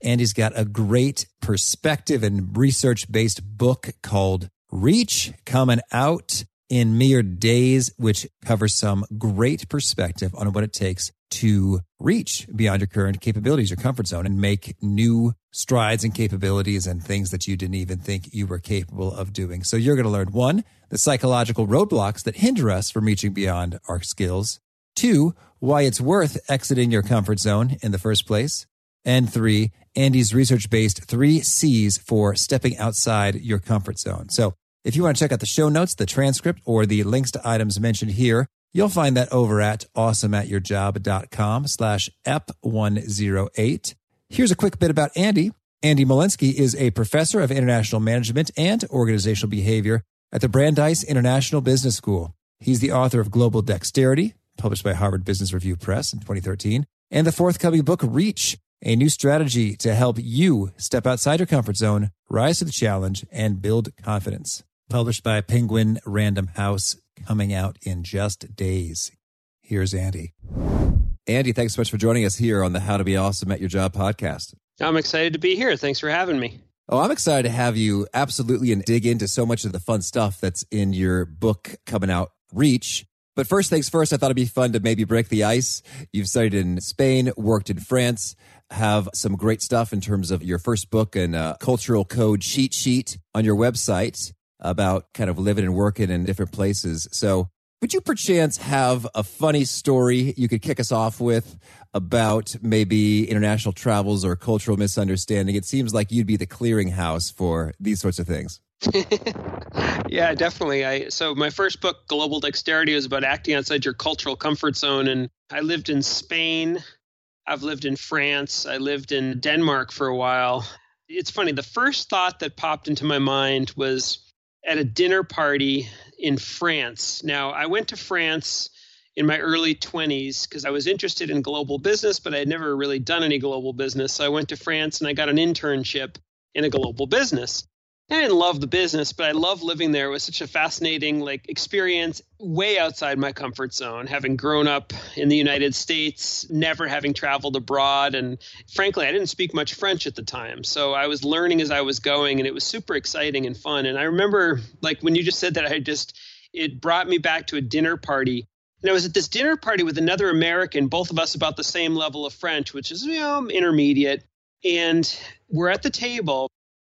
Molinsky. Andy's got a great perspective and research based book called Reach coming out in mere days, which covers some great perspective on what it takes to reach beyond your current capabilities, your comfort zone, and make new strides and capabilities and things that you didn't even think you were capable of doing. So you're going to learn one, the psychological roadblocks that hinder us from reaching beyond our skills. Two, why it's worth exiting your comfort zone in the first place. And three, Andy's research based three C's for stepping outside your comfort zone. So if you want to check out the show notes, the transcript, or the links to items mentioned here, you'll find that over at awesomeatyourjob.com slash ep108. Here's a quick bit about Andy. Andy Molinsky is a professor of international management and organizational behavior at the Brandeis International Business School. He's the author of Global Dexterity, published by Harvard Business Review Press in 2013, and the forthcoming book Reach, a new strategy to help you step outside your comfort zone, rise to the challenge, and build confidence. Published by Penguin Random House, coming out in just days. Here's Andy. Andy, thanks so much for joining us here on the How to Be Awesome at Your Job podcast. I'm excited to be here. Thanks for having me. Oh, I'm excited to have you absolutely and dig into so much of the fun stuff that's in your book coming out, Reach. But first things first, I thought it'd be fun to maybe break the ice. You've studied in Spain, worked in France, have some great stuff in terms of your first book and uh, cultural code cheat sheet on your website about kind of living and working in different places. So would you perchance have a funny story you could kick us off with about maybe international travels or cultural misunderstanding? It seems like you'd be the clearinghouse for these sorts of things. yeah, definitely. I so my first book, Global Dexterity, was about acting outside your cultural comfort zone, and I lived in Spain. I've lived in France. I lived in Denmark for a while. It's funny. The first thought that popped into my mind was at a dinner party in France. Now, I went to France in my early 20s because I was interested in global business, but I had never really done any global business. So I went to France and I got an internship in a global business. I didn't love the business, but I love living there. It was such a fascinating like experience, way outside my comfort zone. Having grown up in the United States, never having traveled abroad, and frankly, I didn't speak much French at the time. So I was learning as I was going, and it was super exciting and fun. And I remember, like when you just said that, I just it brought me back to a dinner party. And I was at this dinner party with another American, both of us about the same level of French, which is you know intermediate. And we're at the table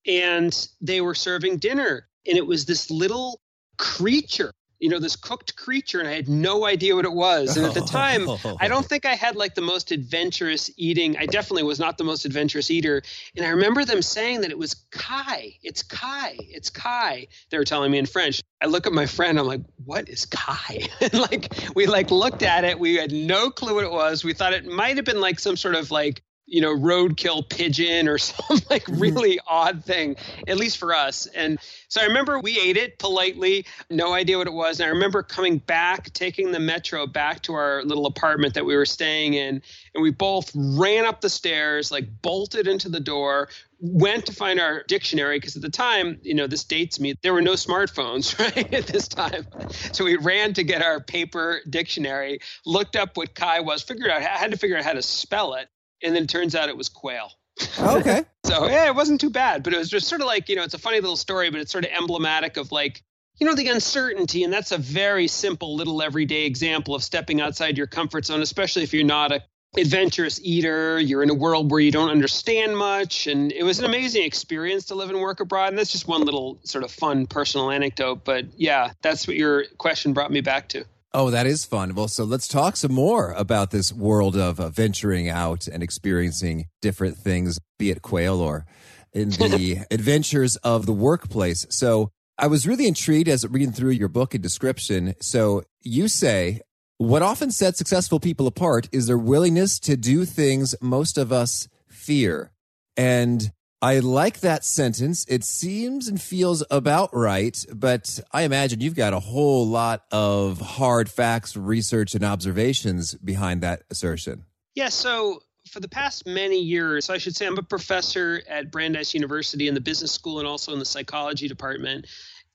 and they were serving dinner. And it was this little creature you know this cooked creature and i had no idea what it was. And at the time i don't think i had like the most adventurous eating. I definitely was not the most adventurous eater. And i remember them saying that it was caille. It's caille. It's caille. They were telling me in french. I look at my friend. I'm like what is caille? And like we like looked at it. We had no clue what it was. We thought it might have been like some sort of like you know, roadkill pigeon or some like mm-hmm. really odd thing, at least for us. And so I remember we ate it politely, no idea what it was. And I remember coming back, taking the metro back to our little apartment that we were staying in. And we both ran up the stairs, like bolted into the door, went to find our dictionary because at the time, you know, this dates me, there were no smartphones, right, at this time. So we ran to get our paper dictionary, looked up what caille was, figured out, I had to figure out how to spell it and then it turns out it was quail. Oh, okay. so yeah, it wasn't too bad, but it was just sort of like you know, it's a funny little story, but it's sort of emblematic of like you know the uncertainty, and that's a very simple little everyday example of stepping outside your comfort zone, especially if you're not a adventurous eater you're in a world where you don't understand much and it was an amazing experience to live and work abroad and that's just one little sort of fun personal anecdote but yeah that's what your question brought me back to Oh, that is fun. Well, so let's talk some more about this world of uh, venturing out and experiencing different things, be it quail or in the adventures of the workplace. So I was really intrigued as reading through your book and description. So you say what often sets successful people apart is their willingness to do things most of us fear. And I like that sentence. It seems and feels about right, but I imagine you've got a whole lot of hard facts, research, and observations behind that assertion. Yeah, so for the past many years, I should say I'm a professor at Brandeis University in the business school and also in the psychology department.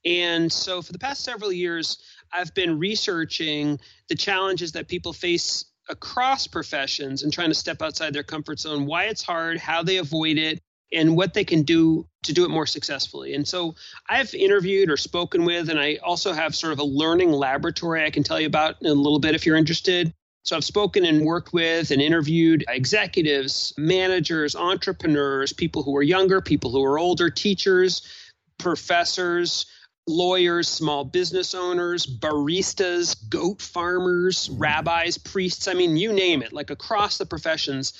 And so for the past several years, I've been researching the challenges that people face across professions and trying to step outside their comfort zone, why it's hard, how they avoid it, and what they can do to do it more successfully. And so I've interviewed or spoken with, and I also have sort of a learning laboratory I can tell you about in a little bit if you're interested. So I've spoken and worked with and interviewed executives, managers, entrepreneurs, people who are younger, people who are older, teachers, professors, lawyers, small business owners, baristas, goat farmers, rabbis, priests, I mean, you name it, like across the professions.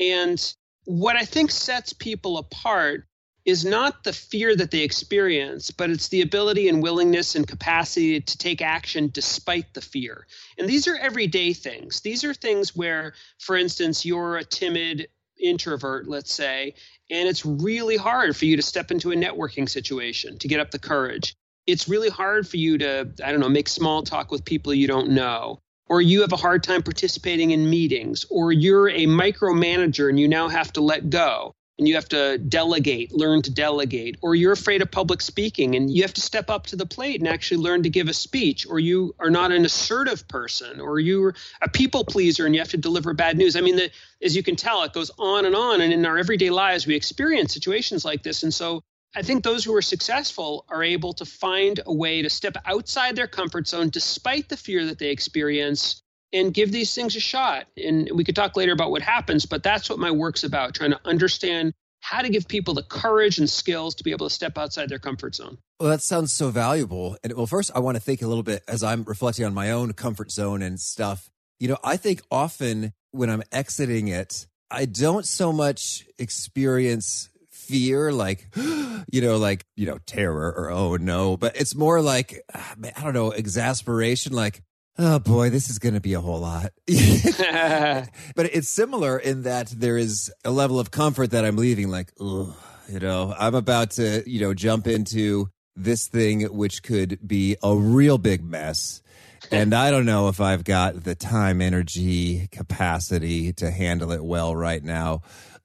And what I think sets people apart is not the fear that they experience, but it's the ability and willingness and capacity to take action despite the fear. And these are everyday things. These are things where, for instance, you're a timid introvert, let's say, and it's really hard for you to step into a networking situation to get up the courage. It's really hard for you to, I don't know, make small talk with people you don't know or you have a hard time participating in meetings, or you're a micromanager and you now have to let go and you have to delegate, learn to delegate, or you're afraid of public speaking and you have to step up to the plate and actually learn to give a speech, or you are not an assertive person, or you're a people pleaser and you have to deliver bad news. I mean, the, as you can tell, it goes on and on. And in our everyday lives, we experience situations like this. And so I think those who are successful are able to find a way to step outside their comfort zone despite the fear that they experience and give these things a shot. And we could talk later about what happens, but that's what my work's about trying to understand how to give people the courage and skills to be able to step outside their comfort zone. Well, that sounds so valuable. And well, first, I want to think a little bit as I'm reflecting on my own comfort zone and stuff. You know, I think often when I'm exiting it, I don't so much experience fear, like, you know, like, you know, terror or oh no, but it's more like, ah, I don't know, exasperation, like, oh boy, this is going to be a whole lot. but it's similar in that there is a level of comfort that I'm leaving, like, you know, I'm about to, you know, jump into this thing, which could be a real big mess. And I don't know if I've got the time, energy, capacity to handle it well right now.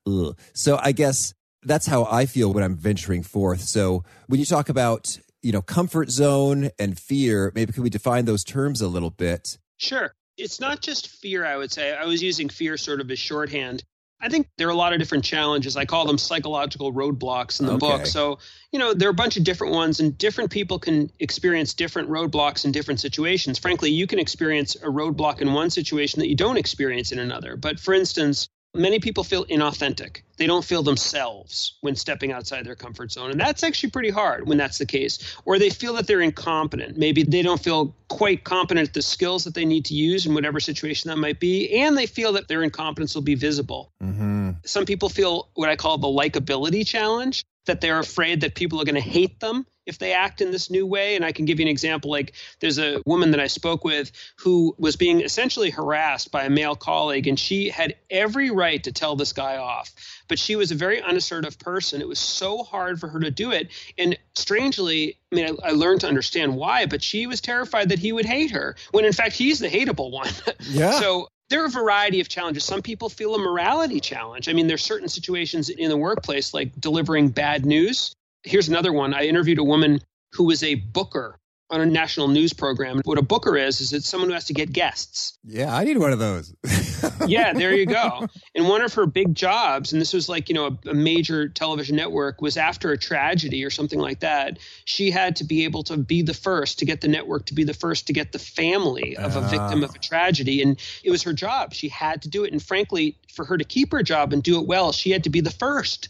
Ugh. So I guess that's how I feel when I'm venturing forth. So when you talk about, you know, comfort zone and fear, maybe could we define those terms a little bit? Sure. It's not just fear, I would say. I was using fear sort of as shorthand. I think there are a lot of different challenges. I call them psychological roadblocks in the okay. book. So, you know, there are a bunch of different ones, and different people can experience different roadblocks in different situations. Frankly, you can experience a roadblock in one situation that you don't experience in another. But for instance, many people feel inauthentic. They don't feel themselves when stepping outside their comfort zone. And that's actually pretty hard when that's the case. Or they feel that they're incompetent. Maybe they don't feel quite competent at the skills that they need to use in whatever situation that might be. And they feel that their incompetence will be visible. Mm-hmm. Some people feel what I call the likability challenge, that they're afraid that people are going to hate them if they act in this new way. And I can give you an example. Like there's a woman that I spoke with who was being essentially harassed by a male colleague, and she had every right to tell this guy off. But she was a very unassertive person. It was so hard for her to do it. And strangely, I mean, I, I learned to understand why, but she was terrified that he would hate her when in fact he's the hateable one. Yeah. so there are a variety of challenges. Some people feel a morality challenge. I mean, there's certain situations in the workplace like delivering bad news Here's another one. I interviewed a woman who was a booker on a national news program. What a booker is, is it's someone who has to get guests. Yeah, I need one of those. yeah, there you go. And one of her big jobs, and this was like, you know, a, a, major television network, was after a tragedy or something like that. She had to be able to be the first to get the network to be the first to get the family of a victim of a ah. tragedy. And it was her job. She had to do it. And frankly, for her to keep her job and do it well, she had to be the first.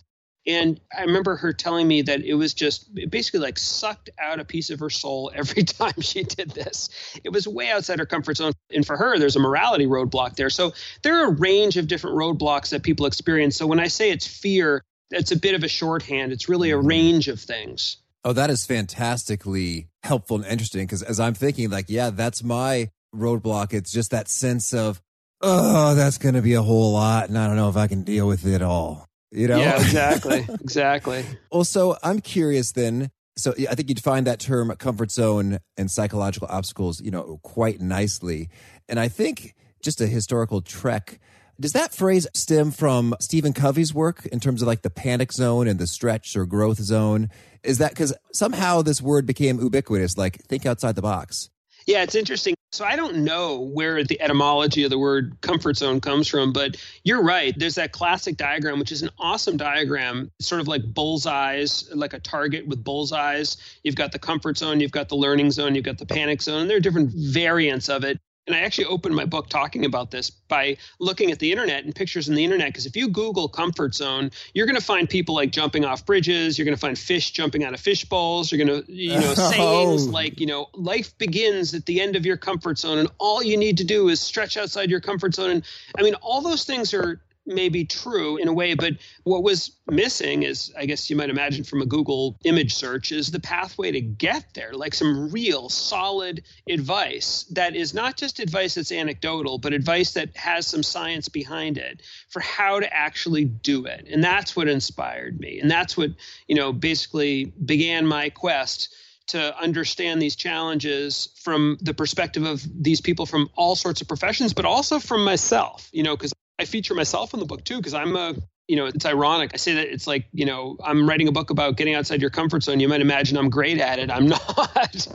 And I remember her telling me that it was just it basically like sucked out a piece of her soul every time she did this. It was way outside her comfort zone. And for her, there's a morality roadblock there. So there are a range of different roadblocks that people experience. So when I say it's fear, it's a bit of a shorthand. It's really a range of things. Oh, that is fantastically helpful and interesting because as I'm thinking, like, yeah, that's my roadblock. It's just that sense of, oh, that's going to be a whole lot. And I don't know if I can deal with it all. You know? Yeah, exactly. exactly. also, I'm curious then. So I think you'd find that term comfort zone and psychological obstacles, you know, quite nicely. And I think just a historical trek. Does that phrase stem from Stephen Covey's work in terms of like the panic zone and the stretch or growth zone? Is that because somehow this word became ubiquitous, like think outside the box? Yeah, it's interesting. So I don't know where the etymology of the word comfort zone comes from, but you're right. There's that classic diagram, which is an awesome diagram, sort of like bullseyes, like a target with bullseyes. You've got the comfort zone, you've got the learning zone, you've got the panic zone. And there are different variants of it. And I actually opened my book talking about this by looking at the internet and pictures in the internet. Because if you Google comfort zone, you're going to find people like jumping off bridges. You're going to find fish jumping out of fish bowls. You're going to, you know, oh. sayings like, you know, life begins at the end of your comfort zone. And all you need to do is stretch outside your comfort zone. And I mean, all those things are may be true in a way, but what was missing is, I guess you might imagine from a Google image search, is the pathway to get there, like some real solid advice that is not just advice that's anecdotal, but advice that has some science behind it for how to actually do it. And that's what inspired me. And that's what, you know, basically began my quest to understand these challenges from the perspective of these people from all sorts of professions, but also from myself, you know, because I feature myself in the book too because I'm a you know it's ironic. I say that it's like you know I'm writing a book about getting outside your comfort zone. You might imagine I'm great at it. I'm not.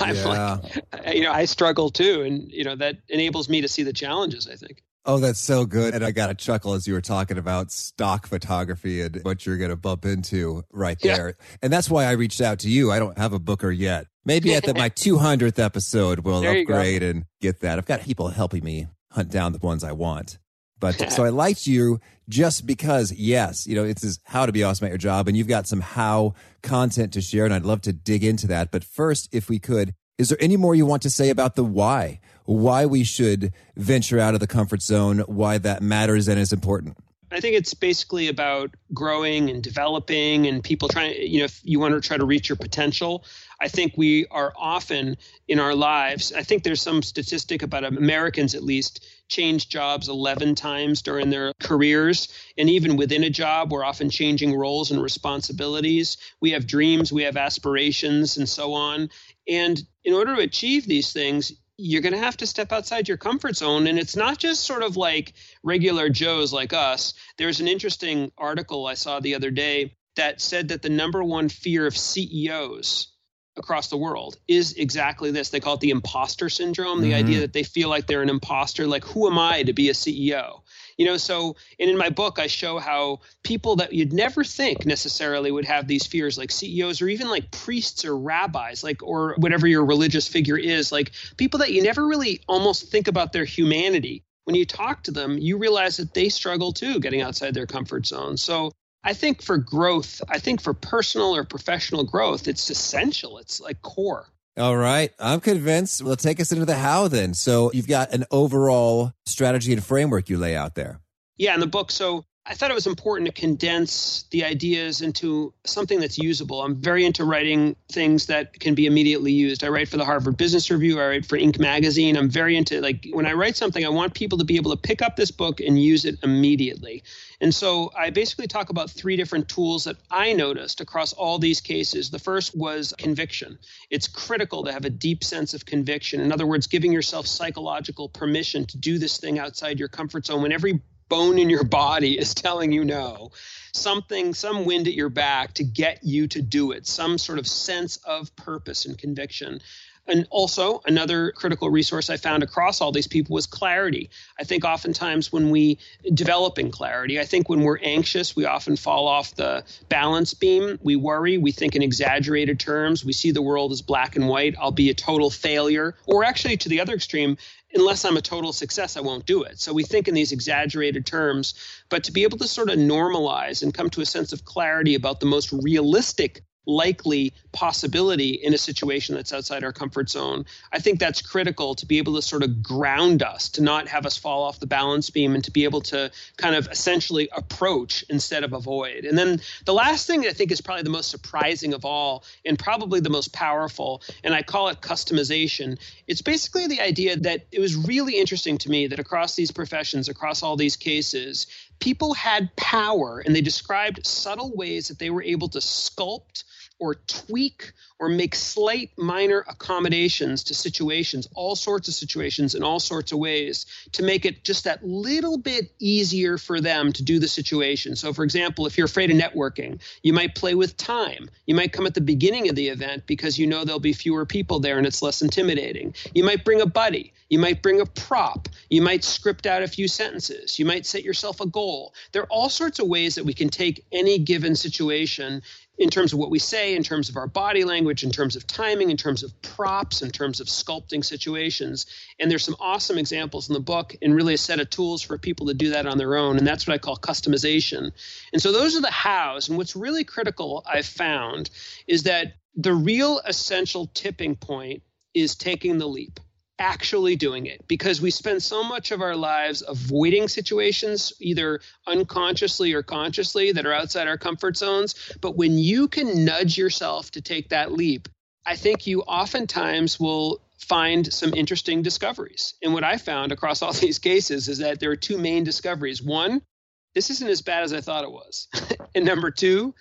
I'm yeah. like you know I struggle too, and you know that enables me to see the challenges. I think. Oh, that's so good. And I got a chuckle as you were talking about stock photography and what you're going to bump into right there. Yeah. And that's why I reached out to you. I don't have a booker yet. Maybe at the, my 200th episode, we'll upgrade and get that. I've got people helping me hunt down the ones I want. But so I liked you just because, yes, you know, it's this how to be awesome at your job, and you've got some how content to share, and I'd love to dig into that. But first, if we could, is there any more you want to say about the why? Why we should venture out of the comfort zone, why that matters and is important? I think it's basically about growing and developing and people trying, you know, if you want to try to reach your potential, I think we are often in our lives. I think there's some statistic about Americans, at least, change jobs 11 times during their careers. And even within a job, we're often changing roles and responsibilities. We have dreams, we have aspirations, and so on. And in order to achieve these things, you're going to have to step outside your comfort zone. And it's not just sort of like regular Joes like us. There's an interesting article I saw the other day that said that the number one fear of CEOs across the world is exactly this. They call it the imposter syndrome, the mm-hmm. idea that they feel like they're an imposter, like, who am I to be a CEO? You know, so, and in my book, I show how people that you'd never think necessarily would have these fears, like CEOs or even like priests or rabbis, like, or whatever your religious figure is, like people that you never really almost think about their humanity. When you talk to them, you realize that they struggle too getting outside their comfort zone. So, I think for growth, I think for personal or professional growth, it's essential. It's like core. All right. I'm convinced. Well, take us into the how then. So you've got an overall strategy and framework you lay out there. Yeah, in the book. So I thought it was important to condense the ideas into something that's usable. I'm very into writing things that can be immediately used. I write for the Harvard Business Review, I write for Inc. magazine. I'm very into like when I write something, I want people to be able to pick up this book and use it immediately. And so I basically talk about three different tools that I noticed across all these cases. The first was conviction. It's critical to have a deep sense of conviction. In other words, giving yourself psychological permission to do this thing outside your comfort zone when every bone in your body is telling you no something some wind at your back to get you to do it some sort of sense of purpose and conviction and also, another critical resource I found across all these people was clarity. I think oftentimes when we developing clarity, I think when we're anxious, we often fall off the balance beam. We worry, we think in exaggerated terms, we see the world as black and white. I'll be a total failure. Or actually, to the other extreme, unless I'm a total success, I won't do it. So we think in these exaggerated terms. But to be able to sort of normalize and come to a sense of clarity about the most realistic likely possibility in a situation that's outside our comfort zone. I think that's critical to be able to sort of ground us, to not have us fall off the balance beam, and to be able to kind of essentially approach instead of avoid. And then the last thing I think is probably the most surprising of all, and probably the most powerful, and I call it customization. It's basically the idea that it was really interesting to me that across these professions, across all these cases, people had power and they described subtle ways that they were able to sculpt or tweak or make slight minor accommodations to situations, all sorts of situations in all sorts of ways to make it just that little bit easier for them to do the situation. So, for example, if you're afraid of networking, you might play with time. You might come at the beginning of the event because you know there'll be fewer people there and it's less intimidating. You might bring a buddy. You might bring a prop. You might script out a few sentences. You might set yourself a goal. There are all sorts of ways that we can take any given situation in terms of what we say, in terms of our body language, in terms of timing, in terms of props, in terms of sculpting situations. And there's some awesome examples in the book and really a set of tools for people to do that on their own. And that's what I call customization. And so those are the hows. And what's really critical, I've found, is that the real essential tipping point is taking the leap actually doing it because we spend so much of our lives avoiding situations, either unconsciously or consciously, that are outside our comfort zones. But when you can nudge yourself to take that leap, I think you oftentimes will find some interesting discoveries. And what I found across all these cases is that there are two main discoveries. One, this isn't as bad as I thought it was. and number two,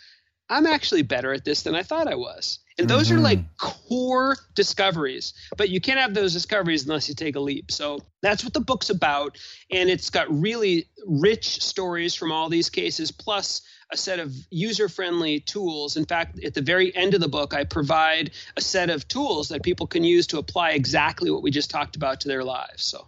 I'm actually better at this than I thought I was. And those mm-hmm. are like mm-hmm. core discoveries, but you can't have those discoveries unless you take a leap. So that's what the book's about. And it's got really rich stories from all these cases, plus a set of user friendly tools. In fact, at the very end of the book, I provide a set of tools that people can use to apply exactly what we just talked about to their lives. So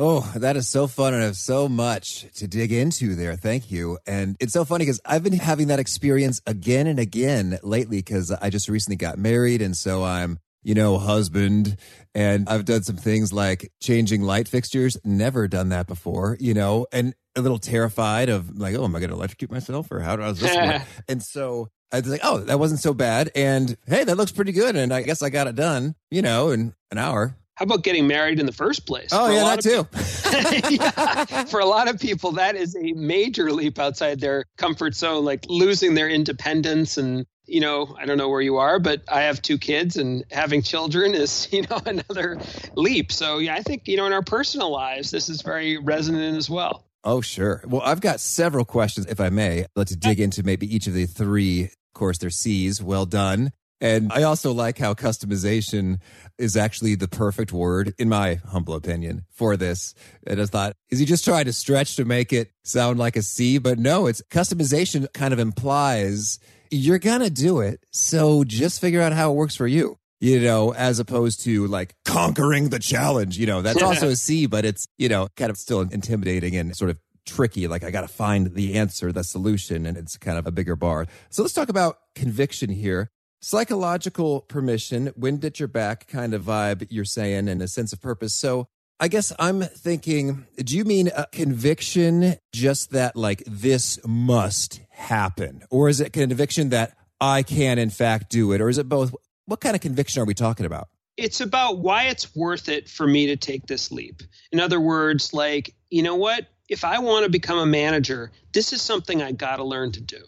Oh, that is so fun and I have so much to dig into there. Thank you. And it's so funny because I've been having that experience again and again lately because I just recently got married. And so I'm, you know, husband and I've done some things like changing light fixtures. Never done that before, you know, and a little terrified of like, oh, am I going to electrocute myself or how does this work? and so I was like, oh, that wasn't so bad. And hey, that looks pretty good. And I guess I got it done, you know, in an hour. How about getting married in the first place? Oh, for yeah, that too. yeah, for a lot of people, that is a major leap outside their comfort zone, like losing their independence and you know, I don't know where you are, but I have two kids and having children is, you know, another leap. So, yeah, I think, you know, in our personal lives, this is very resonant as well. Oh, sure. Well, I've got several questions, if I may. Let's dig into maybe each of the three. Of course, they're C's. Well done. And I also like how customization is actually the perfect word, in my humble opinion, for this. And I thought, is he just trying to stretch to make it sound like a C? But no, it's customization kind of implies you're going to do it. So just figure out how it works for you, you know, as opposed to like conquering the challenge. You know, that's also a C, but it's, you know, kind of still intimidating and sort of tricky. Like I got to find the answer, the solution, and it's kind of a bigger bar. So let's talk about conviction here psychological permission, wind at your back kind of vibe you're saying, and a sense of purpose. So I guess I'm thinking, do you mean a conviction just that like this must happen? Or is it conviction that I can in fact do it? Or is it both? What kind of conviction are we talking about? It's about why it's worth it for me to take this leap. In other words, like, you know what? If I want to become a manager, this is something I got to learn to do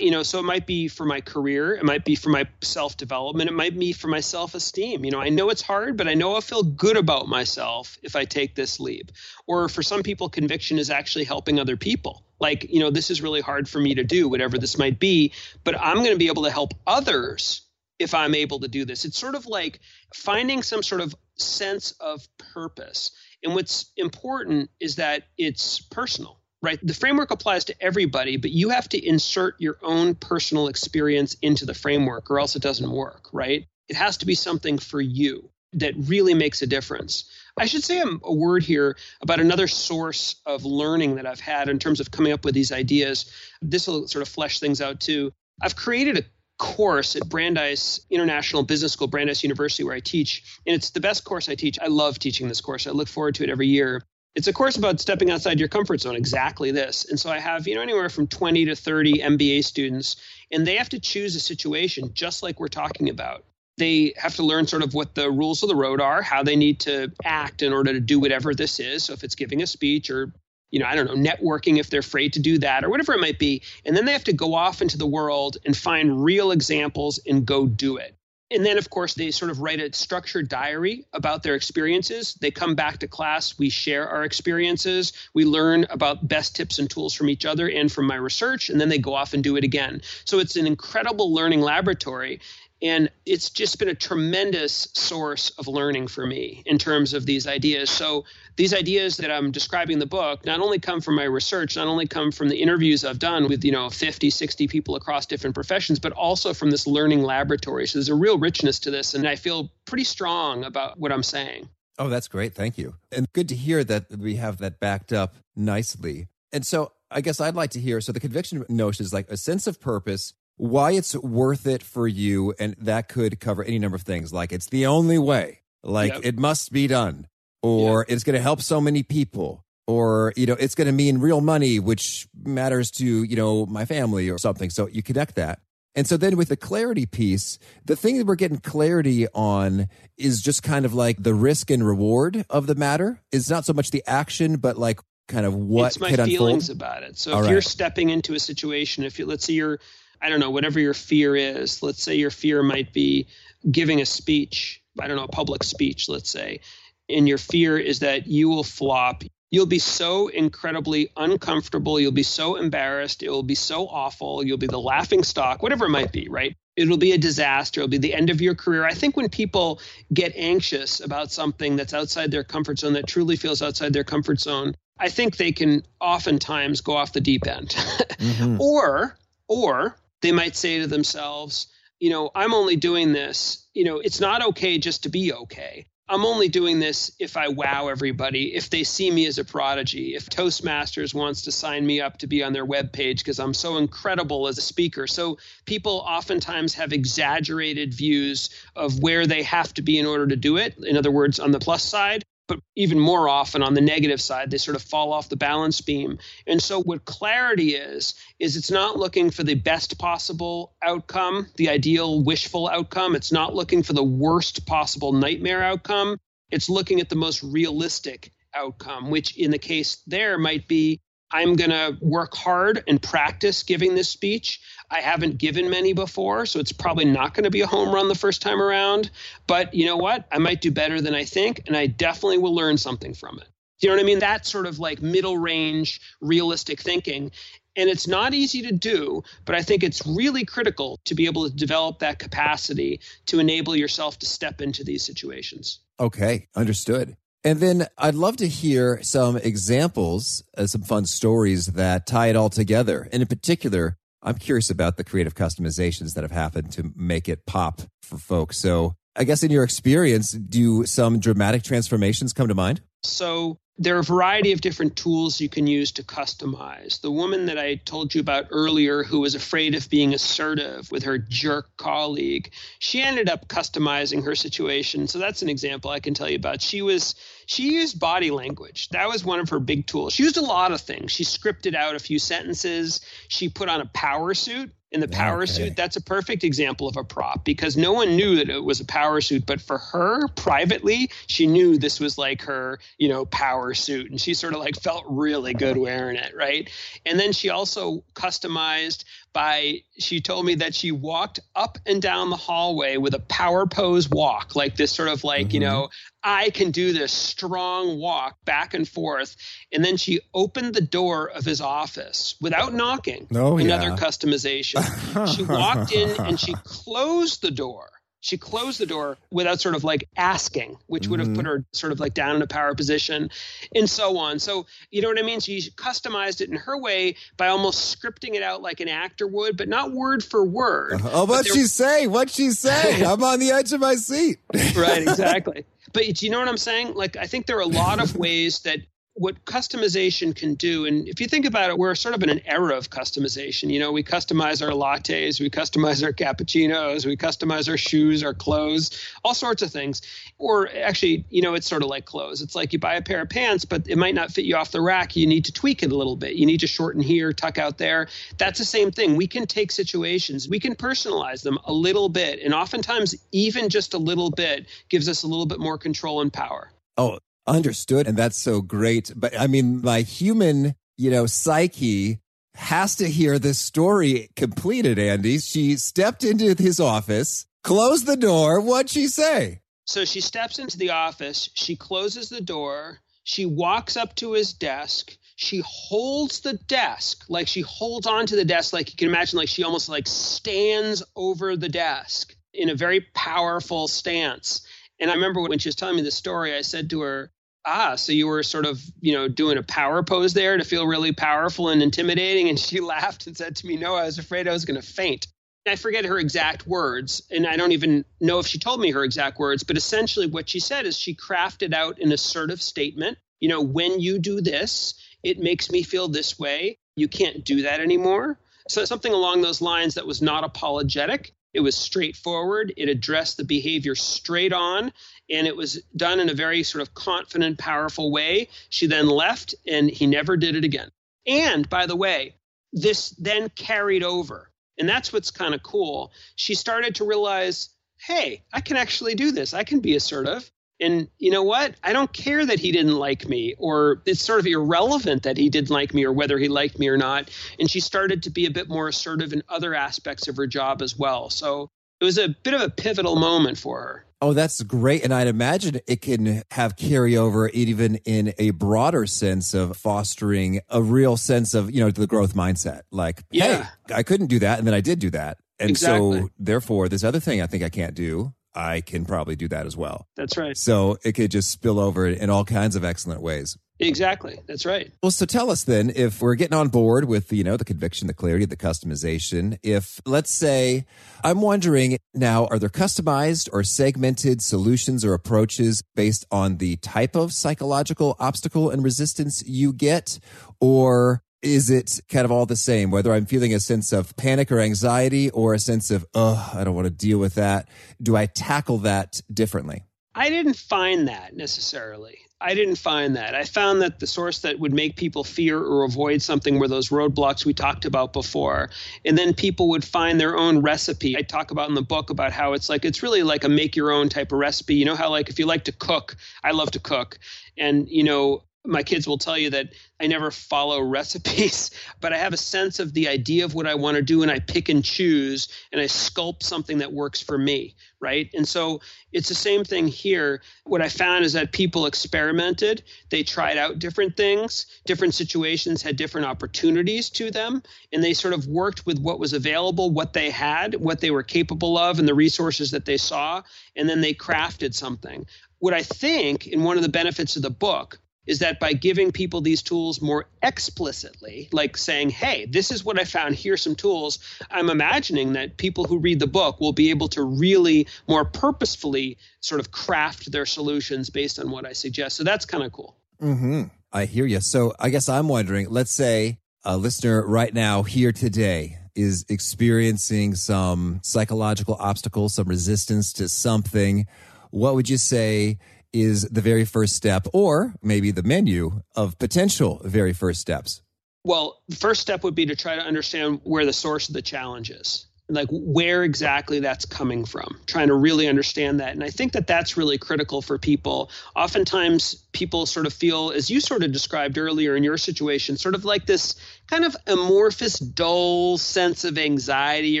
you know so it might be for my career it might be for my self development it might be for my self esteem you know i know it's hard but i know i feel good about myself if i take this leap. Or for some people conviction is actually helping other people. Like you know this is really hard for me to do whatever this might be but i'm going to be able to help others if i'm able to do this. It's sort of like finding some sort of sense of purpose. And what's important is that it's personal right? The framework applies to everybody, but you have to insert your own personal experience into the framework or else it doesn't work, right? It has to be something for you that really makes a difference. I should say a word here about another source of learning that I've had in terms of coming up with these ideas. This will sort of flesh things out too. I've created a course at Brandeis International Business School, Brandeis University, where I teach. And it's the best course I teach. I love teaching this course. I look forward to it every year. It's a course about stepping outside your comfort zone, exactly this. And so I have, you know, anywhere from 20 to 30 MBA students, and they have to choose a situation just like we're talking about. They have to learn sort of what the rules of the road are, how they need to act in order to do whatever this is. So if it's giving a speech or, you know, I don't know, networking if they're afraid to do that or whatever it might be. And then they have to go off into the world and find real examples and go do it. And then, of course, they sort of write a structured diary about their experiences. They come back to class. We share our experiences. We learn about best tips and tools from each other and from my research. And then they go off and do it again. So it's an incredible learning laboratory. And it's just been a tremendous source of learning for me in terms of these ideas. So, these ideas that I'm describing in the book not only come from my research, not only come from the interviews I've done with, you know, 50, 60 people across different professions, but also from this learning laboratory. So, there's a real richness to this. And I feel pretty strong about what I'm saying. Oh, that's great. Thank you. And good to hear that we have that backed up nicely. And so, I guess I'd like to hear so the conviction notion is like a sense of purpose why it's worth it for you. And that could cover any number of things like it's the only way, like yep. it must be done, or yep. it's going to help so many people, or, you know, it's going to mean real money, which matters to, you know, my family or something. So you connect that. And so then with the clarity piece, the thing that we're getting clarity on is just kind of like the risk and reward of the matter. It's not so much the action, but like kind of what it's my feelings unfold. about it. So All if right. you're stepping into a situation, if you let's say you're I don't know, whatever your fear is. Let's say your fear might be giving a speech, I don't know, a public speech, let's say, and your fear is that you will flop. You'll be so incredibly uncomfortable. You'll be so embarrassed. It will be so awful. You'll be the laughing stock, whatever it might be, right? It'll be a disaster. It'll be the end of your career. I think when people get anxious about something that's outside their comfort zone, that truly feels outside their comfort zone, I think they can oftentimes go off the deep end. mm-hmm. Or, or they might say to themselves, you know, I'm only doing this, you know, it's not okay just to be okay. I'm only doing this if I wow everybody, if they see me as a prodigy, if Toastmasters wants to sign me up to be on their webpage because I'm so incredible as a speaker. So people oftentimes have exaggerated views of where they have to be in order to do it. In other words, on the plus side, but even more often on the negative side, they sort of fall off the balance beam. And so, what clarity is, is it's not looking for the best possible outcome, the ideal wishful outcome. It's not looking for the worst possible nightmare outcome. It's looking at the most realistic outcome, which in the case there might be I'm going to work hard and practice giving this speech. I haven't given many before, so it's probably not going to be a home run the first time around. But you know what? I might do better than I think, and I definitely will learn something from it. You know what I mean? That sort of like middle range, realistic thinking. And it's not easy to do, but I think it's really critical to be able to develop that capacity to enable yourself to step into these situations. Okay, understood. And then I'd love to hear some examples, uh, some fun stories that tie it all together. And in particular, I'm curious about the creative customizations that have happened to make it pop for folks. So I guess in your experience, do some dramatic transformations come to mind? So there are a variety of different tools you can use to customize. The woman that I told you about earlier, who was afraid of being assertive with her jerk colleague, she ended up customizing her situation. So that's an example I can tell you about. She was she used body language. That was one of her big tools. She used a lot of things. She scripted out a few sentences. She put on a power suit in the power okay. suit that's a perfect example of a prop because no one knew that it was a power suit but for her privately she knew this was like her you know power suit and she sort of like felt really good wearing it right and then she also customized by she told me that she walked up and down the hallway with a power pose walk like this sort of like mm-hmm. you know I can do this strong walk back and forth. And then she opened the door of his office without knocking. Oh, another yeah. customization. she walked in and she closed the door she closed the door without sort of like asking, which would have mm-hmm. put her sort of like down in a power position and so on. So, you know what I mean? She customized it in her way by almost scripting it out like an actor would, but not word for word. Uh-huh. Oh, what'd she say? What'd she say? I'm on the edge of my seat. right, exactly. But do you know what I'm saying? Like, I think there are a lot of ways that what customization can do. And if you think about it we're sort of in an era of customization. You know we customize our lattes we customize our cappuccinos we customize our shoes our clothes all sorts of things. Or actually you know it's sort of like clothes. It's like you buy a pair of pants but it might not fit you off the rack. You need to tweak it a little bit. You need to shorten here tuck out there. That's the same thing. We can take situations. We can personalize them a little bit. And oftentimes even just a little bit gives us a little bit more control and power. Oh, Understood. And that's so great. But I mean, my human, you know, psyche has to hear this story completed, Andy. She stepped into his office closed the door. What'd she say? So she steps into the office, she closes the door, she walks up to his desk, she holds the desk, like she holds onto the desk, like you can imagine, like she almost like stands over the desk in a very powerful stance. And I remember when she was telling me the story, I said to her, ah, so you were sort of, you know, doing a power pose there to feel really powerful and intimidating. And she laughed and said to me, no, I was afraid I was going to faint. I forget her exact words, and I don't even know if she told me her exact words, but essentially what she said is she crafted out an assertive statement. You know, when you do this, it makes me feel this way. You can't do that anymore. So something along those lines that was not apologetic. It was straightforward. It addressed the behavior straight on, and it was done in a very sort of confident, powerful way. She then left, and he never did it again. And by the way, this then carried over. And that's what's kind of cool. She started to realize, hey, I can actually do this. I can be assertive. And you know what? I don't care that he didn't like me, or it's sort of irrelevant that he didn't like me or whether he liked me or not. And she started to be a bit more assertive in other aspects of her job as well. So it was a bit of a pivotal moment for her. Oh, that's great. And I'd imagine it can have carryover even in a broader sense of fostering a real sense of, you know, the growth mindset. Like, yeah. hey, I couldn't do that. And then I did do that. And exactly. so therefore, this other thing I think I can't do, I can probably do that as well. That's right. So it could just spill over in all kinds of excellent ways. Exactly. That's right. Well, so tell us then if we're getting on board with, you know, the conviction, the clarity, the customization, if let's say I'm wondering now, are there customized or segmented solutions or approaches based on the type of psychological obstacle and resistance you get? Or is it kind of all the same, whether I'm feeling a sense of panic or anxiety or a sense of, oh, I don't want to deal with that? Do I tackle that differently? I didn't find that necessarily. I didn't find that. I found that the source that would make people fear or avoid something were those roadblocks we talked about before. And then people would find their own recipe. I talk about in the book about how it's like, it's really like a make your own type of recipe. You know how, like, if you like to cook, I love to cook. And, you know, my kids will tell you that I never follow recipes, but I have a sense of the idea of what I want to do and I pick and choose and I sculpt something that works for me, right? And so it's the same thing here. What I found is that people experimented, they tried out different things, different situations had different opportunities to them, and they sort of worked with what was available, what they had, what they were capable of, and the resources that they saw, and then they crafted something. What I think, and one of the benefits of the book, is that by giving people these tools more explicitly, like saying, hey, this is what I found, here's some tools, I'm imagining that people who read the book will be able to really more purposefully sort of craft their solutions based on what I suggest. So that's kind of cool. Mm-hmm. I hear you. So I guess I'm wondering, let's say a listener right now here today is experiencing some psychological obstacles, some resistance to something. What would you say is the very first step, or maybe the menu of potential very first steps? Well, the first step would be to try to understand where the source of the challenge is like where exactly that's coming from trying to really understand that. And i think that that's really critical for people. Oftentimes people sort of feel as you sort of described earlier in your situation sort of like this kind of amorphous dull sense of anxiety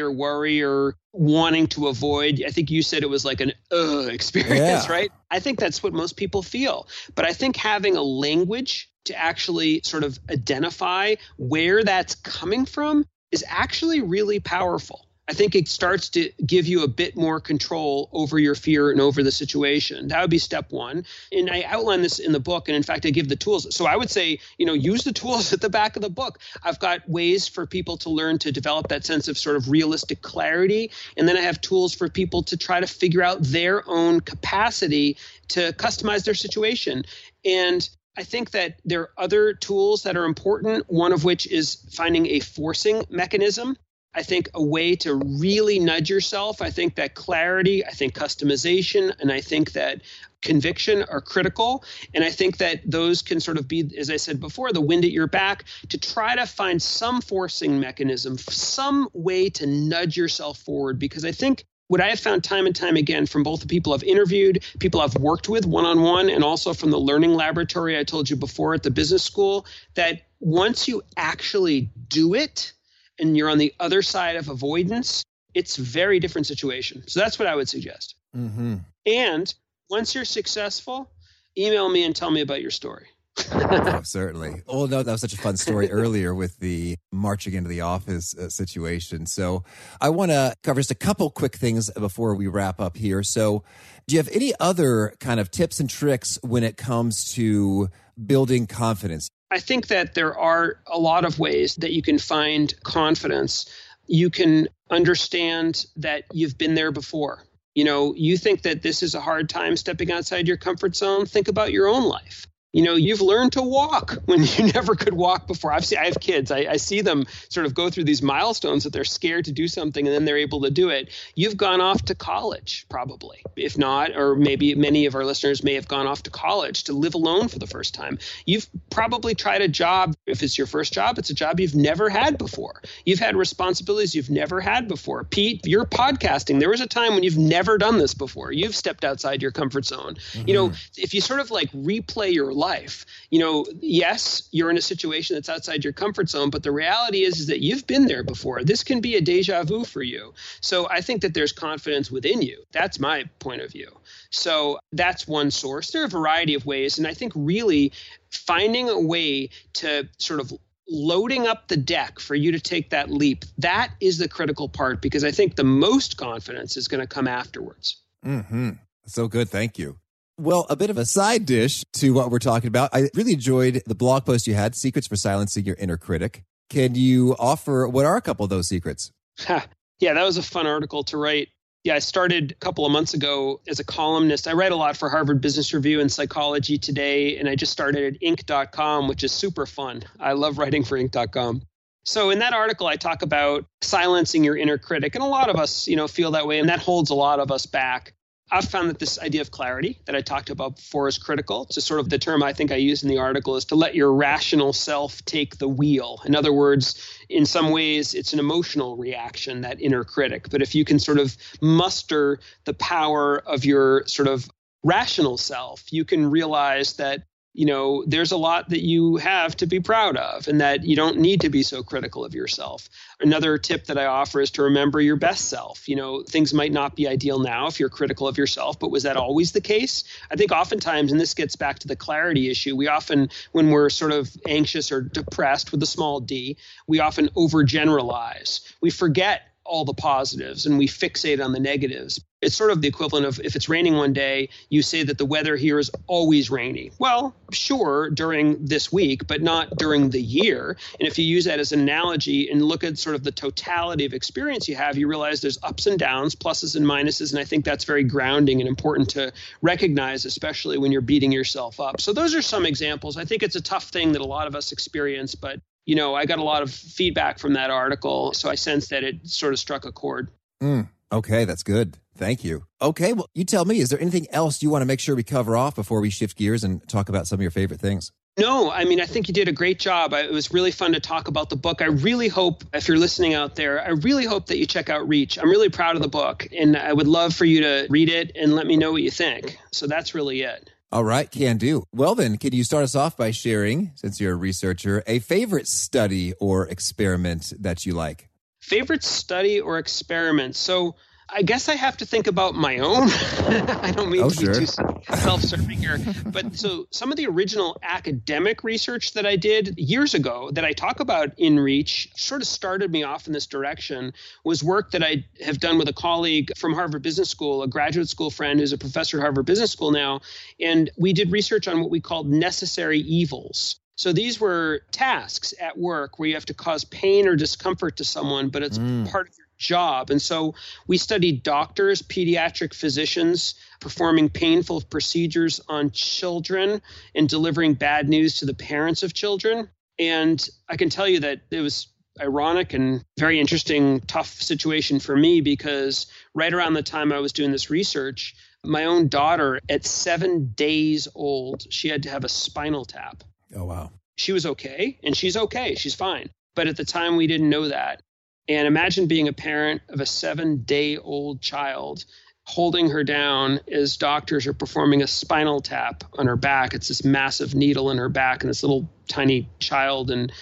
or worry or wanting to avoid. I think you said it was like an uh experience yeah. right? I think that's what most people feel. But i think having a language to actually sort of identify where that's coming from is actually really powerful I think it starts to give you a bit more control over your fear and over the situation. That would be step one. And I outline this in the book. And in fact, I give the tools. So I would say, you know, use the tools at the back of the book. I've got ways for people to learn to develop that sense of sort of realistic clarity. And then I have tools for people to try to figure out their own capacity to customize their situation. And I think that there are other tools that are important, one of which is finding a forcing mechanism. I think a way to really nudge yourself. I think that clarity, I think customization, and I think that conviction are critical. And I think that those can sort of be, as I said before, the wind at your back to try to find some forcing mechanism, some way to nudge yourself forward. Because I think what I have found time and time again from both the people I've interviewed, people I've worked with one on one, and also from the learning laboratory I told you before at the business school, that once you actually do it, and you're on the other side of avoidance, it's very different situation. So that's what I would suggest. Mm-hmm. And once you're successful, email me and tell me about your story. oh, certainly. Oh no, that was such a fun story earlier with the marching into the office uh, situation. So I want to cover just a couple quick things before we wrap up here. So, do you have any other kind of tips and tricks when it comes to building confidence? I think that there are a lot of ways that you can find confidence. You can understand that you've been there before. You know, you think that this is a hard time stepping outside your comfort zone. Think about your own life you know you've learned to walk when you never could walk before. I've seen i have kids. I, I, see them sort of go through these milestones that they're scared to do something and then they're able to do it. You've gone off to college probably. If not or maybe many of our listeners may have gone off to college to live alone for the first time. You've probably tried a job. If it's your first job it's a job you've never had before. You've had responsibilities you've never had before. Pete you're podcasting. There was a time when you've never done this before. You've stepped outside your comfort zone. Mm-hmm. you know mm-hmm. if you sort of like replay your life. You know, yes, you're in a situation that's outside your comfort zone, but the reality is, is that you've been there before. This can be a deja vu for you. So I think that there's confidence within you. That's my point of view. So that's one source. There are a variety of ways. And I think really finding a way to sort of loading up the deck for you to take that leap that is the critical part because i think the most confidence is going to come afterwards Mm-hmm. so good thank you well, a bit of a side dish to what we're talking about. I really enjoyed the blog post you had, Secrets for Silencing Your Inner Critic. Can you offer what are a couple of those secrets? yeah, that was a fun article to write. Yeah, I started a couple of months ago as a columnist. I write a lot for Harvard Business Review and Psychology Today, and I just started at Inc.com, which is super fun. I love writing for Inc.com. So in that article, I talk about silencing your inner critic, and a lot of us, you know, feel that way, and that holds a lot of us back. I've found that this idea of clarity that I talked about before is critical. It's sort of the term I think I use in the article is to let your rational self take the wheel. In other words, in some ways, it's an emotional reaction, that inner critic. But if you can sort of muster the power of your sort of rational self, you can realize that you know, there's a lot that you have to be proud of and that you don't need to be so critical of yourself. Another tip that I offer is to remember your best self. You know, things might not be ideal now if you're critical of yourself, but was that always the case? I think oftentimes, and this gets back to the clarity issue, we often, when we're sort of anxious or depressed with a small d, we often overgeneralize. We forget all the positives and we fixate on the negatives. It's sort of the equivalent of if it's raining one day, you say that the weather here is always rainy. Well, sure, during this week, but not during the year. And if you use that as an analogy and look at sort of the totality of experience you have, you realize there's ups and downs, pluses and minuses. And I think that's very grounding and important to recognize, especially when you're beating yourself up. So those are some examples. I think it's a tough thing that a lot of us experience, but you know, I got a lot of feedback from that article. So I sense that it sort of struck a chord. Mm, okay, that's good. Thank you. Okay, well, you tell me, is there anything else you want to make sure we cover off before we shift gears and talk about some of your favorite things? No, I mean, I think you did a great job. It was really fun to talk about the book. I really hope, if you're listening out there, I really hope that you check out Reach. I'm really proud of the book, and I would love for you to read it and let me know what you think. So that's really it. All right, can do. Well, then, can you start us off by sharing, since you're a researcher, a favorite study or experiment that you like? Favorite study or experiment? So, I guess I have to think about my own. I don't mean oh, to be too self-serving here, but so some of the original academic research that I did years ago that I talk about in Reach sort of started me off in this direction was work that I have done with a colleague from Harvard Business School, a graduate school friend who's a professor at Harvard Business School now, and we did research on what we called necessary evils. So these were tasks at work where you have to cause pain or discomfort to someone, but it's mm. part of job. And so we studied doctors, pediatric physicians performing painful procedures on children and delivering bad news to the parents of children. And I can tell you that it was ironic and very interesting, tough situation for me because right around the time I was doing this research, my own daughter, at seven days old, she had to have a spinal tap. Oh, wow. She was okay, and she's okay. She's fine. But at the time, we didn't know that. And imagine being a parent of a seven day old child holding her down as doctors are performing a spinal tap on her back. It's this massive needle in her back and this little tiny child. And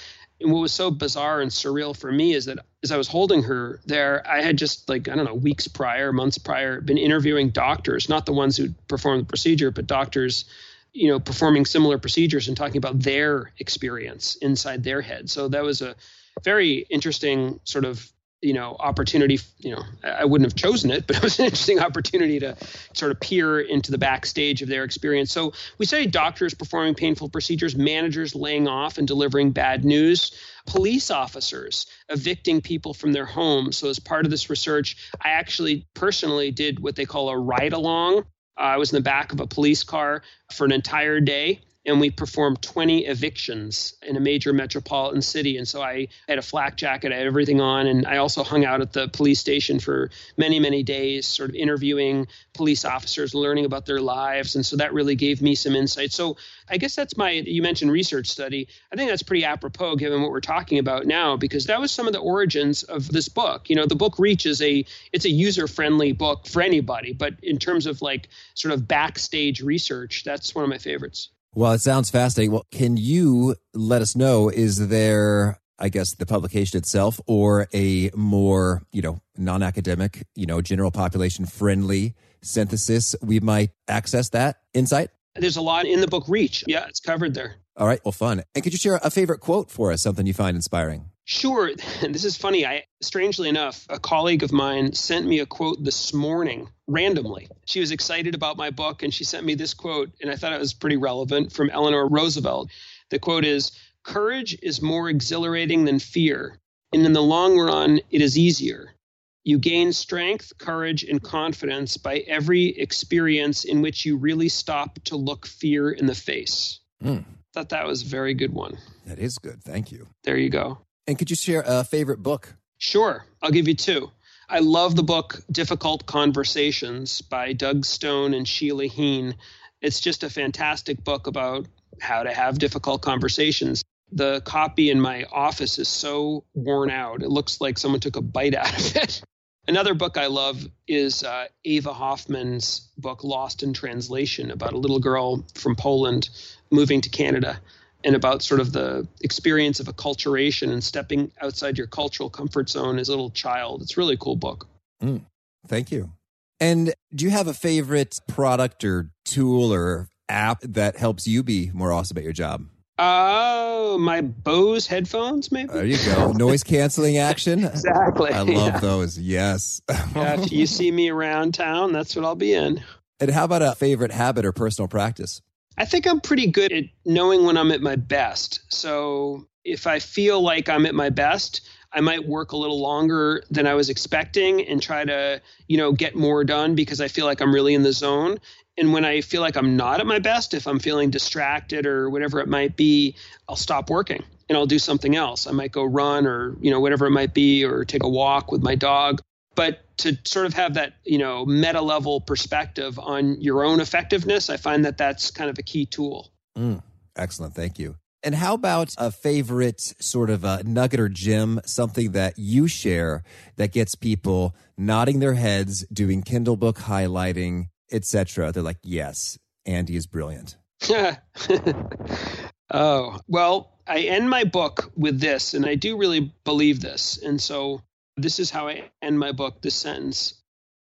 And what was so bizarre and surreal for me is that as I was holding her there, I had just like, I don't know, weeks prior, months prior, been interviewing doctors, not the ones who performed the procedure, but doctors, you know, performing similar procedures and talking about their experience inside their head. So that was a very interesting sort of you know opportunity you know i wouldn't have chosen it but it was an interesting opportunity to sort of peer into the backstage of their experience. So we study doctors performing painful procedures managers laying off and delivering bad news police officers evicting people from their homes. So as part of this research i actually personally did what they call a ride along uh, I was in the back of a police car for an entire day and we performed 20 evictions in a major metropolitan city. And so I had a flak jacket, I had everything on, and I also hung out at the police station for many, many days, sort of interviewing police officers, learning about their lives. And so that really gave me some insight. So I guess that's my, you mentioned research study. I think that's pretty apropos given what we're talking about now, because that was some of the origins of this book. You know, the book Reach is a, it's a user friendly book for anybody, but in terms of like sort of backstage research, that's one of my favorites. Well, it sounds fascinating. Well, can you let us know, is there, I guess, the publication itself or a more, you know, non academic, you know, general population friendly synthesis? We might access that insight? There's a lot in the book Reach. Yeah, it's covered there. All right. Well, fun. And could you share a favorite quote for us, something you find inspiring? Sure. And This is funny. I strangely enough, a colleague of mine sent me a quote this morning randomly. She was excited about my book and she sent me this quote and I thought it was pretty relevant from Eleanor Roosevelt. The quote is, "Courage is more exhilarating than fear, and in the long run it is easier. You gain strength, courage, and confidence by every experience in which you really stop to look fear in the face." Mm. Thought that was a very good one. That is good. Thank you. There you go. And could you share a favorite book? Sure. I'll give you two. I love the book Difficult Conversations by Doug Stone and Sheila Heen. It's just a fantastic book about how to have difficult conversations. The copy in my office is so worn out. It looks like someone took a bite out of it. Another book I love is uh, Eva Hoffman's book Lost in Translation about a little girl from Poland moving to Canada and about sort of the experience of acculturation and stepping outside your cultural comfort zone as a little child. It's a really cool book. Mm, thank you. And do you have a favorite product or tool or app that helps you be more awesome at your job? Oh, uh, my Bose headphones, maybe. There you go. Noise canceling action. exactly. I love yeah. those. Yes. yeah, if you see me around town, that's what I'll be in. And how about a favorite habit or personal practice? I think I'm pretty good at knowing when I'm at my best. So if I feel like I'm at my best, I might work a little longer than I was expecting and try to, you know, get more done because I feel like I'm really in the zone. And when I feel like I'm not at my best, if I'm feeling distracted or whatever it might be, I'll stop working and I'll do something else. I might go run or, you know, whatever it might be or take a walk with my dog but to sort of have that you know meta level perspective on your own effectiveness i find that that's kind of a key tool. Mm, excellent. Thank you. And how about a favorite sort of a nugget or gem something that you share that gets people nodding their heads doing kindle book highlighting etc they're like yes andy is brilliant. Oh well i end my book with this and i do really believe this. And so this is how I end my book this sentence.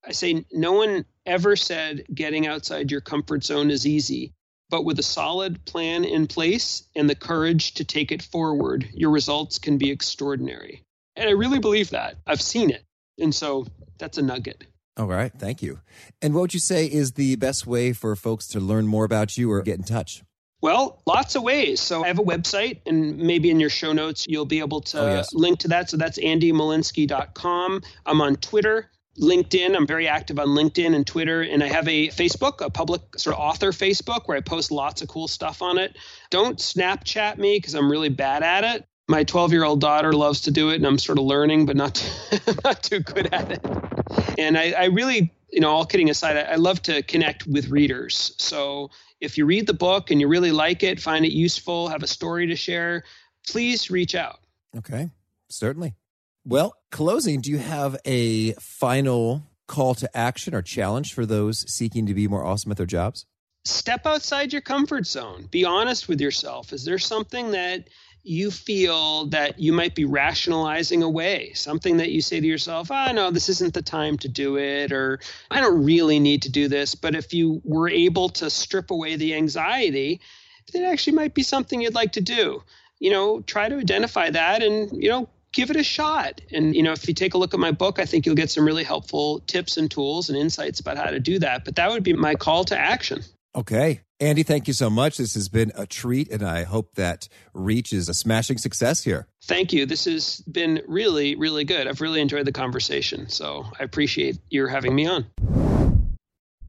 I say, No one ever said getting outside your comfort zone is easy, but with a solid plan in place and the courage to take it forward, your results can be extraordinary. And I really believe that. I've seen it. And so that's a nugget. All right. Thank you. And what would you say is the best way for folks to learn more about you or get in touch? Well, lots of ways. So I have a website, and maybe in your show notes, you'll be able to oh, yes. link to that. So that's andymolinsky.com. I'm on Twitter, LinkedIn. I'm very active on LinkedIn and Twitter. And I have a Facebook, a public sort of author Facebook, where I post lots of cool stuff on it. Don't Snapchat me because I'm really bad at it. My 12 year old daughter loves to do it, and I'm sort of learning, but not, not too good at it. And I, I really you know, all kidding aside, I, I, love to connect with readers. So if you read the book and you really like it, find it useful, have a story to share, please reach out. Okay, certainly. Well, closing, do you have a final call to action or challenge for those seeking to be more awesome at their jobs? Step outside your comfort zone. Be honest with yourself. Is there something that you feel that you might be rationalizing away something that you say to yourself, oh, no, this isn't the time to do it, or I don't really need to do this. But if you were able to strip away the anxiety, it actually might be something you'd like to do. You know, try to identify that and, you know, give it a shot. And, you know, if you take a look at my book, I think you'll get some really helpful tips and tools and insights about how to do that. But that would be my call to action. Okay. Andy, thank you so much. This has been a treat, and I hope that Reach is a smashing success here. Thank you. This has been really, really good. I've really enjoyed the conversation. So I appreciate your having me on.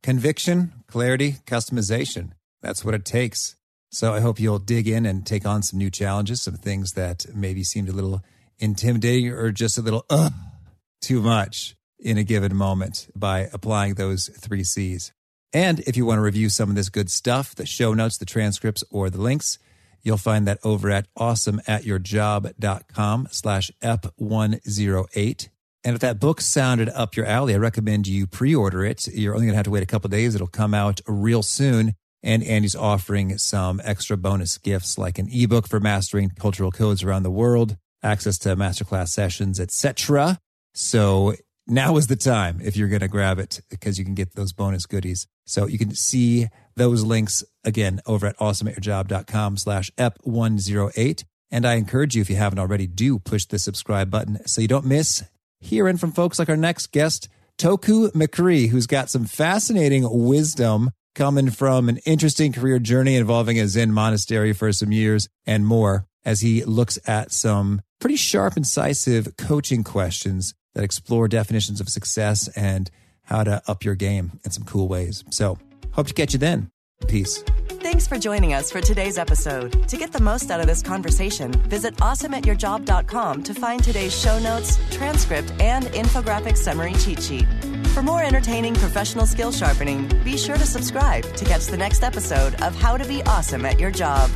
Conviction, clarity, customization. That's what it takes. So I hope you'll dig in and take on some new challenges, some things that maybe seemed a little intimidating or just a little uh, too much in a given moment by applying those three C's. And if you want to review some of this good stuff, the show notes, the transcripts, or the links, you'll find that over at awesomeatyourjob.com slash ep108. And if that book sounded up your alley, I recommend you pre-order it. You're only going to have to wait a couple days. It'll come out real soon. And Andy's offering some extra bonus gifts like an ebook for mastering cultural codes around the world, access to masterclass sessions, etc. So now is the time if you're going to grab it because you can get those bonus goodies. So you can see those links again over at awesomeatyourjob.com slash ep108. And I encourage you, if you haven't already, do push the subscribe button so you don't miss hearing from folks like our next guest, Toku McCree, who's got some fascinating wisdom coming from an interesting career journey involving a Zen monastery for some years and more as he looks at some pretty sharp, incisive coaching questions that explore definitions of success and how to up your game in some cool ways. So, hope to catch you then. Peace. Thanks for joining us for today's episode. To get the most out of this conversation, visit awesomeatyourjob.com to find today's show notes, transcript, and infographic summary cheat sheet. For more entertaining professional skill sharpening, be sure to subscribe to catch the next episode of How to Be Awesome at Your Job.